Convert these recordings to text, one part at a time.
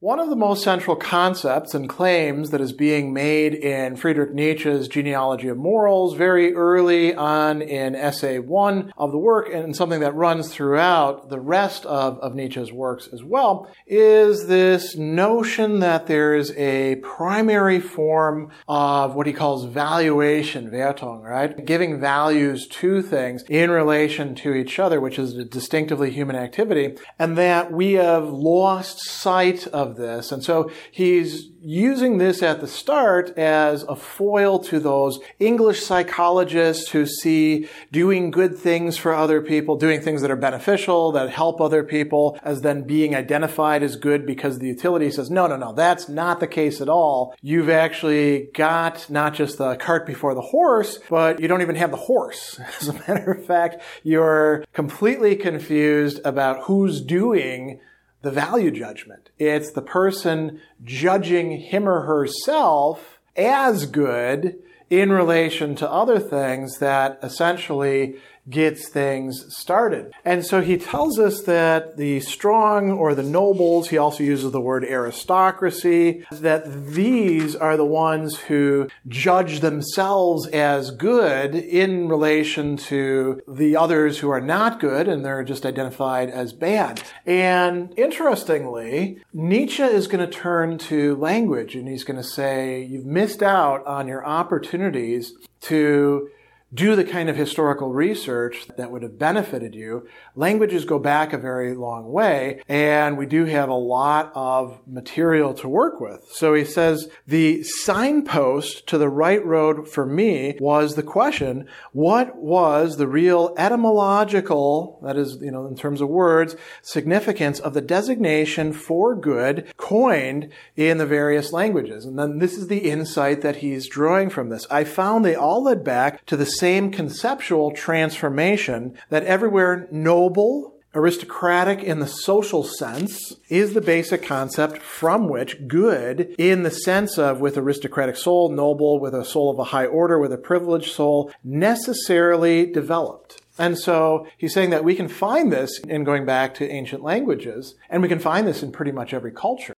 One of the most central concepts and claims that is being made in Friedrich Nietzsche's Genealogy of Morals very early on in essay one of the work, and something that runs throughout the rest of, of Nietzsche's works as well, is this notion that there is a primary form of what he calls valuation, Wertung, right? Giving values to things in relation to each other, which is a distinctively human activity, and that we have lost sight of of this. And so he's using this at the start as a foil to those English psychologists who see doing good things for other people, doing things that are beneficial, that help other people, as then being identified as good because the utility says, no, no, no, that's not the case at all. You've actually got not just the cart before the horse, but you don't even have the horse. As a matter of fact, you're completely confused about who's doing the value judgment. It's the person judging him or herself as good in relation to other things that essentially gets things started. And so he tells us that the strong or the nobles, he also uses the word aristocracy, that these are the ones who judge themselves as good in relation to the others who are not good and they're just identified as bad. And interestingly, Nietzsche is going to turn to language and he's going to say, you've missed out on your opportunities to do the kind of historical research that would have benefited you. Languages go back a very long way, and we do have a lot of material to work with. So he says, the signpost to the right road for me was the question, what was the real etymological, that is, you know, in terms of words, significance of the designation for good coined in the various languages? And then this is the insight that he's drawing from this. I found they all led back to the same conceptual transformation that everywhere noble, aristocratic in the social sense is the basic concept from which good in the sense of with aristocratic soul, noble with a soul of a high order, with a privileged soul, necessarily developed. And so he's saying that we can find this in going back to ancient languages, and we can find this in pretty much every culture.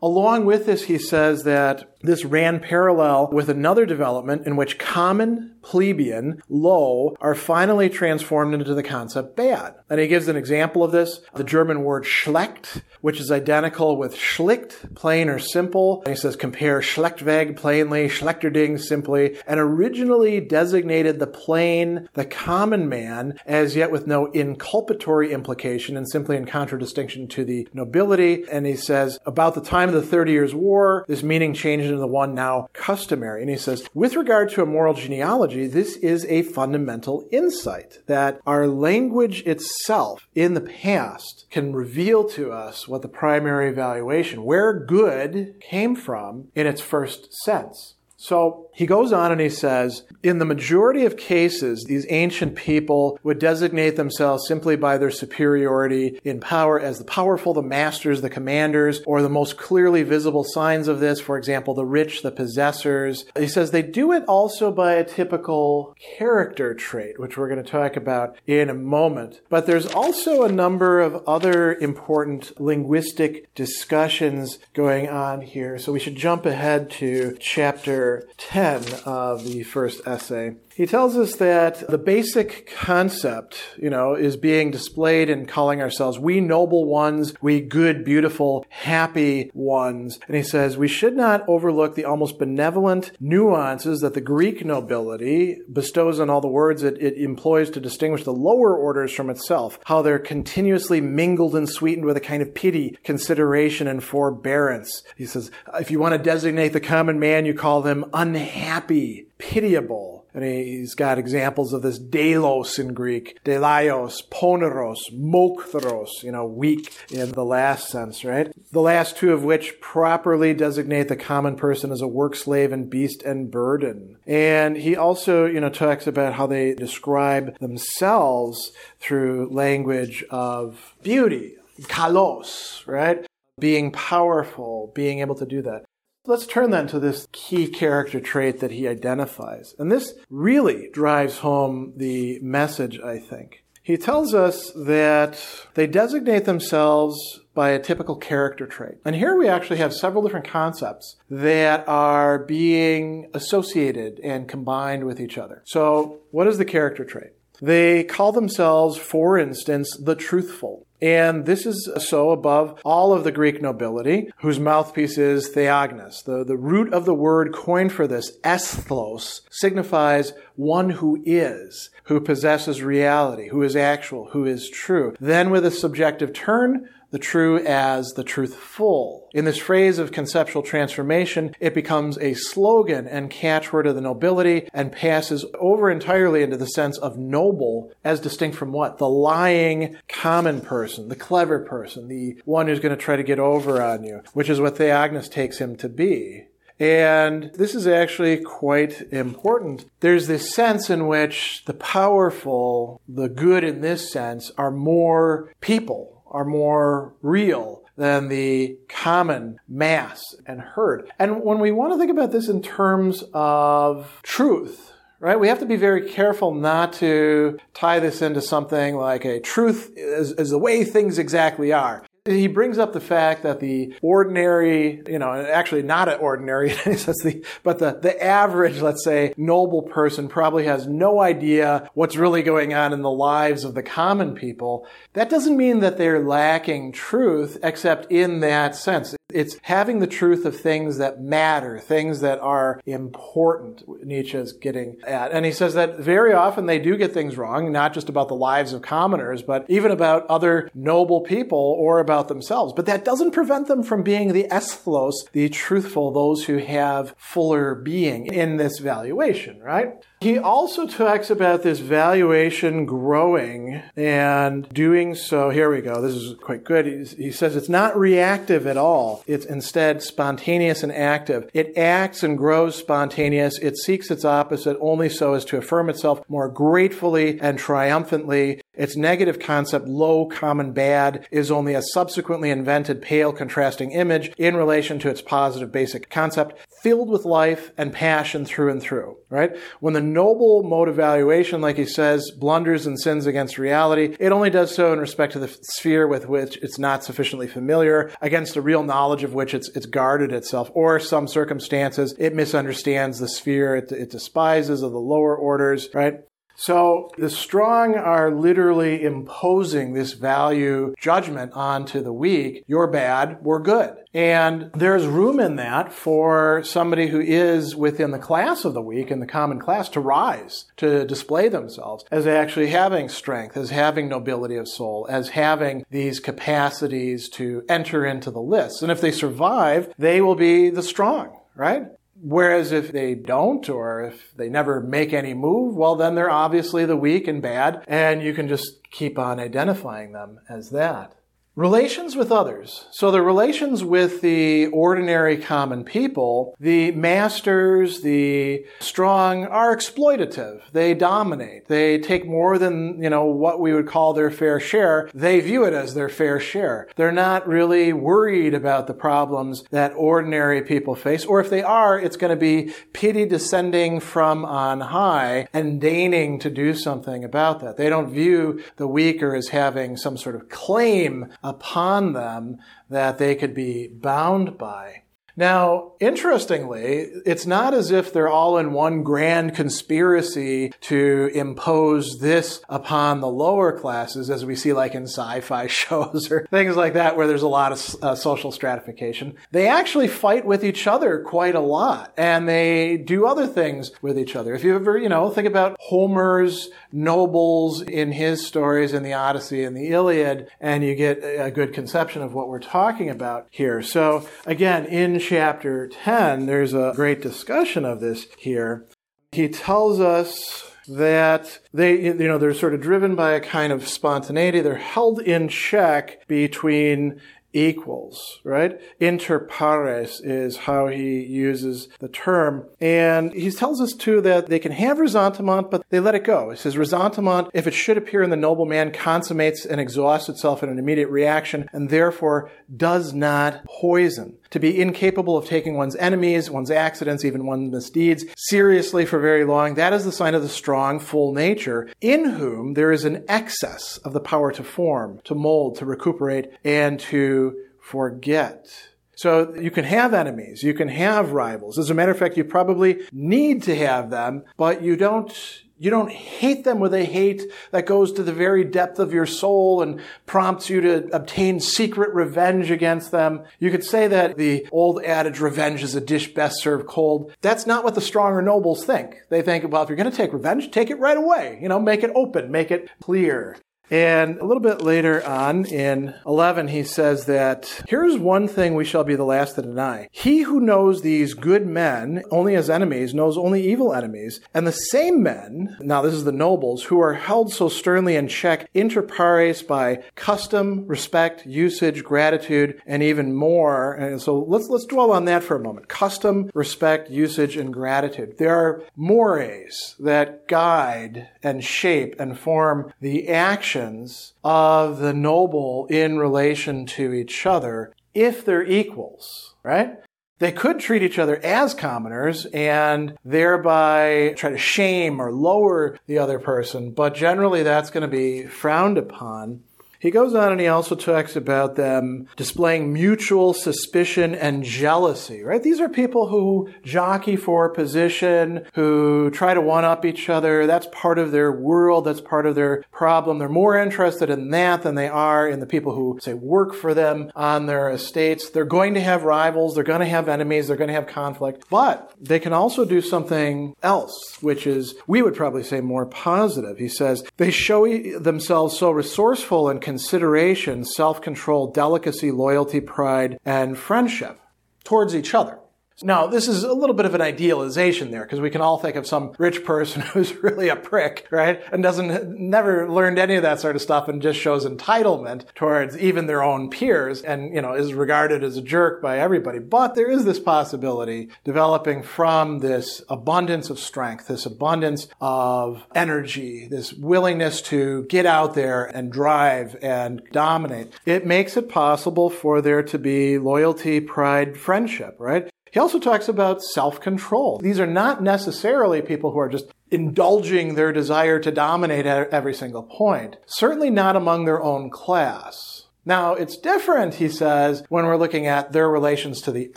Along with this, he says that this ran parallel with another development in which common, plebeian, low are finally transformed into the concept bad. And he gives an example of this, the German word schlecht, which is identical with schlicht, plain or simple. And he says compare schlechtweg plainly, schlechterding simply, and originally designated the plain, the common man, as yet with no inculpatory implication and simply in contradistinction to the nobility. And he says, about the time of the Thirty Years' War, this meaning changed into the one now customary. And he says, with regard to a moral genealogy, this is a fundamental insight that our language itself in the past can reveal to us what the primary evaluation, where good came from in its first sense. So he goes on and he says, in the majority of cases, these ancient people would designate themselves simply by their superiority in power as the powerful, the masters, the commanders, or the most clearly visible signs of this, for example, the rich, the possessors. He says they do it also by a typical character trait, which we're going to talk about in a moment. But there's also a number of other important linguistic discussions going on here. So we should jump ahead to chapter 10 of the first essay. He tells us that the basic concept, you know, is being displayed in calling ourselves we noble ones, we good, beautiful, happy ones. And he says we should not overlook the almost benevolent nuances that the Greek nobility bestows on all the words it, it employs to distinguish the lower orders from itself, how they're continuously mingled and sweetened with a kind of pity, consideration, and forbearance. He says, if you want to designate the common man, you call them unhappy pitiable. And he's got examples of this deilos in Greek, deilaios, poneros, mochtheros, you know, weak in the last sense, right? The last two of which properly designate the common person as a work slave and beast and burden. And he also, you know, talks about how they describe themselves through language of beauty, kalos, right? Being powerful, being able to do that. Let's turn then to this key character trait that he identifies. And this really drives home the message, I think. He tells us that they designate themselves by a typical character trait. And here we actually have several different concepts that are being associated and combined with each other. So, what is the character trait? They call themselves, for instance, the truthful. And this is so above all of the Greek nobility, whose mouthpiece is Theognis. The, the root of the word coined for this, esthlos, signifies one who is, who possesses reality, who is actual, who is true. Then with a subjective turn, the true as the truthful. In this phrase of conceptual transformation, it becomes a slogan and catchword of the nobility and passes over entirely into the sense of noble as distinct from what? The lying common person, the clever person, the one who's going to try to get over on you, which is what Theognis takes him to be. And this is actually quite important. There's this sense in which the powerful, the good in this sense, are more people are more real than the common mass and herd. And when we want to think about this in terms of truth, right, we have to be very careful not to tie this into something like a truth is, is the way things exactly are. He brings up the fact that the ordinary, you know, actually not an ordinary, but the, the average, let's say, noble person probably has no idea what's really going on in the lives of the common people. That doesn't mean that they're lacking truth, except in that sense. It's having the truth of things that matter, things that are important, Nietzsche is getting at. And he says that very often they do get things wrong, not just about the lives of commoners, but even about other noble people or about themselves. But that doesn't prevent them from being the esthlos, the truthful, those who have fuller being in this valuation, right? He also talks about this valuation growing and doing so. Here we go. This is quite good. He says it's not reactive at all. It's instead spontaneous and active. It acts and grows spontaneous. It seeks its opposite only so as to affirm itself more gratefully and triumphantly. Its negative concept, low, common, bad, is only a subsequently invented pale contrasting image in relation to its positive basic concept, filled with life and passion through and through, right? When the noble mode of valuation, like he says, blunders and sins against reality, it only does so in respect to the sphere with which it's not sufficiently familiar, against a real knowledge of which it's, it's guarded itself, or some circumstances it misunderstands the sphere it, it despises of the lower orders, right? So the strong are literally imposing this value judgment onto the weak. You're bad, we're good. And there's room in that for somebody who is within the class of the weak, in the common class, to rise, to display themselves as actually having strength, as having nobility of soul, as having these capacities to enter into the lists. And if they survive, they will be the strong, right? Whereas if they don't, or if they never make any move, well, then they're obviously the weak and bad, and you can just keep on identifying them as that. Relations with others. So the relations with the ordinary common people, the masters, the strong are exploitative. They dominate. They take more than, you know, what we would call their fair share. They view it as their fair share. They're not really worried about the problems that ordinary people face, or if they are, it's going to be pity descending from on high and deigning to do something about that. They don't view the weaker as having some sort of claim upon them that they could be bound by. Now, interestingly, it's not as if they're all in one grand conspiracy to impose this upon the lower classes, as we see like in sci-fi shows or things like that, where there's a lot of uh, social stratification. They actually fight with each other quite a lot, and they do other things with each other. If you ever, you know, think about Homer's nobles in his stories in the Odyssey and the Iliad, and you get a good conception of what we're talking about here. So again, in chapter 10, there's a great discussion of this here. he tells us that they, you know, they're sort of driven by a kind of spontaneity. They're held in check between equals, right? Inter pares is how he uses the term. And he tells us too that they can have resentment, but they let it go. He says resentment, if it should appear in the noble man, consummates and exhausts itself in an immediate reaction and therefore does not poison. To be incapable of taking one's enemies, one's accidents, even one's misdeeds seriously for very long, that is the sign of the strong, full nature, in whom there is an excess of the power to form, to mold, to recuperate, and to forget. So you can have enemies, you can have rivals. As a matter of fact, you probably need to have them, but you don't you don't hate them with a hate that goes to the very depth of your soul and prompts you to obtain secret revenge against them. You could say that the old adage, revenge is a dish best served cold. That's not what the stronger nobles think. They think, well, if you're going to take revenge, take it right away. You know, make it open, make it clear. And a little bit later on in 11, he says that here's one thing we shall be the last to deny. He who knows these good men only as enemies knows only evil enemies. And the same men, now this is the nobles, who are held so sternly in check inter pares by custom, respect, usage, gratitude, and even more. And so let's, let's dwell on that for a moment. Custom, respect, usage, and gratitude. There are mores that guide and shape and form the action actions of the noble in relation to each other if they're equals, right? They could treat each other as commoners and thereby try to shame or lower the other person, but generally that's going to be frowned upon. He goes on and he also talks about them displaying mutual suspicion and jealousy, right? These are people who jockey for position, who try to one up each other. That's part of their world. That's part of their problem. They're more interested in that than they are in the people who, say, work for them on their estates. They're going to have rivals. They're going to have enemies. They're going to have conflict. But they can also do something else, which is, we would probably say more positive. He says, they show themselves so resourceful and consideration, self control, delicacy, loyalty, pride, and friendship towards each other. Now, this is a little bit of an idealization there because we can all think of some rich person who's really a prick, right? And doesn't, never learned any of that sort of stuff and just shows entitlement towards even their own peers and, you know, is regarded as a jerk by everybody. But there is this possibility developing from this abundance of strength, this abundance of energy, this willingness to get out there and drive and dominate. It makes it possible for there to be loyalty, pride, friendship, right? He also talks about self control. These are not necessarily people who are just indulging their desire to dominate at every single point. Certainly not among their own class. Now, it's different, he says, when we're looking at their relations to the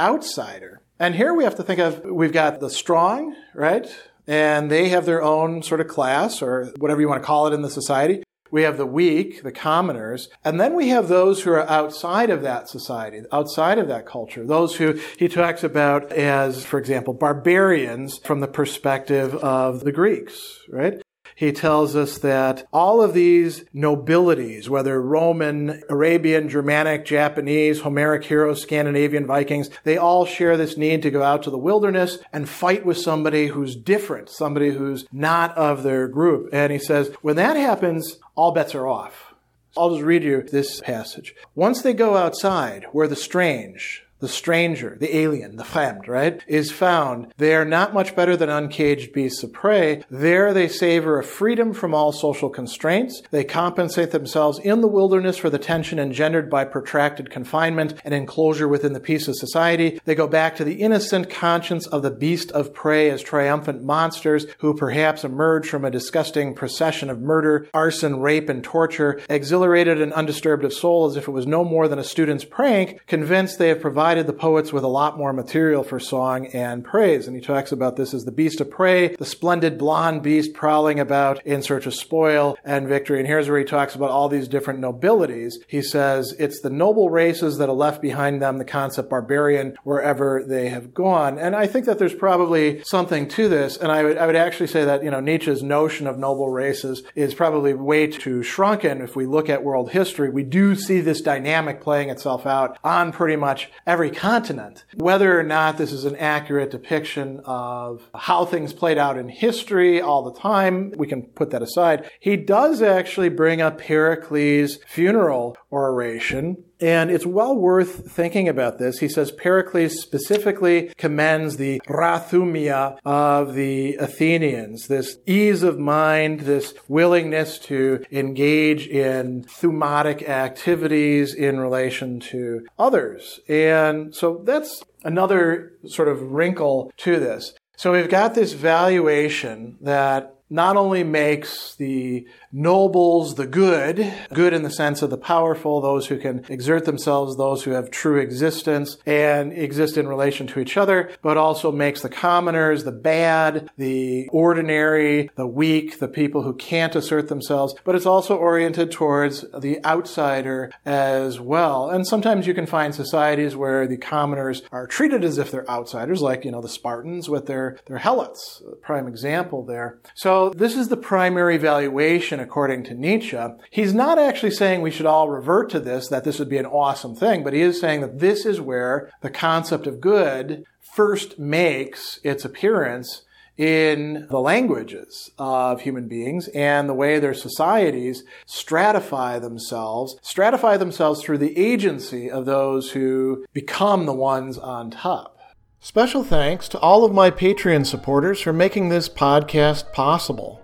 outsider. And here we have to think of we've got the strong, right? And they have their own sort of class or whatever you want to call it in the society. We have the weak, the commoners, and then we have those who are outside of that society, outside of that culture. Those who he talks about as, for example, barbarians from the perspective of the Greeks, right? he tells us that all of these nobilities, whether Roman, Arabian, Germanic, Japanese, Homeric heroes, Scandinavian Vikings, they all share this need to go out to the wilderness and fight with somebody who's different, somebody who's not of their group. And he says, when that happens, all bets are off. I'll just read you this passage. Once they go outside, where the strange, the stranger, the alien, the fremd, right, is found, they are not much better than uncaged beasts of prey. There they savor a freedom from all social constraints. They compensate themselves in the wilderness for the tension engendered by protracted confinement and enclosure within the peace of society. They go back to the innocent conscience of the beast of prey as triumphant monsters who perhaps emerge from a disgusting procession of murder, arson, rape, and torture, exhilarated and undisturbed of soul as if it was no more than a student's prank, convinced they have provided provided the poets with a lot more material for song and praise. And he talks about this as the beast of prey, the splendid blonde beast prowling about in search of spoil and victory. And here's where he talks about all these different nobilities. He says it's the noble races that have left behind them the concept barbarian wherever they have gone. And I think that there's probably something to this. And I would, I would actually say that, you know, Nietzsche's notion of noble races is probably way too shrunken. If we look at world history, we do see this dynamic playing itself out on pretty much every every continent. Whether or not this is an accurate depiction of how things played out in history all the time, we can put that aside. He does actually bring up Pericles' funeral oration and it's well worth thinking about this. He says Pericles specifically commends the rhathymia of the Athenians, this ease of mind, this willingness to engage in thumatic activities in relation to others. And so that's another sort of wrinkle to this. So we've got this valuation that not only makes the nobles the good, good in the sense of the powerful, those who can exert themselves, those who have true existence and exist in relation to each other, but also makes the commoners the bad, the ordinary, the weak, the people who can't assert themselves, but it's also oriented towards the outsider as well. And sometimes you can find societies where the commoners are treated as if they're outsiders, like, you know, the Spartans with their, their helots, prime example there. So this is the primary valuation according to Nietzsche. He's not actually saying we should all revert to this, that this would be an awesome thing, but he is saying that this is where the concept of good first makes its appearance in the languages of human beings and the way their societies stratify themselves, stratify themselves through the agency of those who become the ones on top. Special thanks to all of my Patreon supporters for making this podcast possible.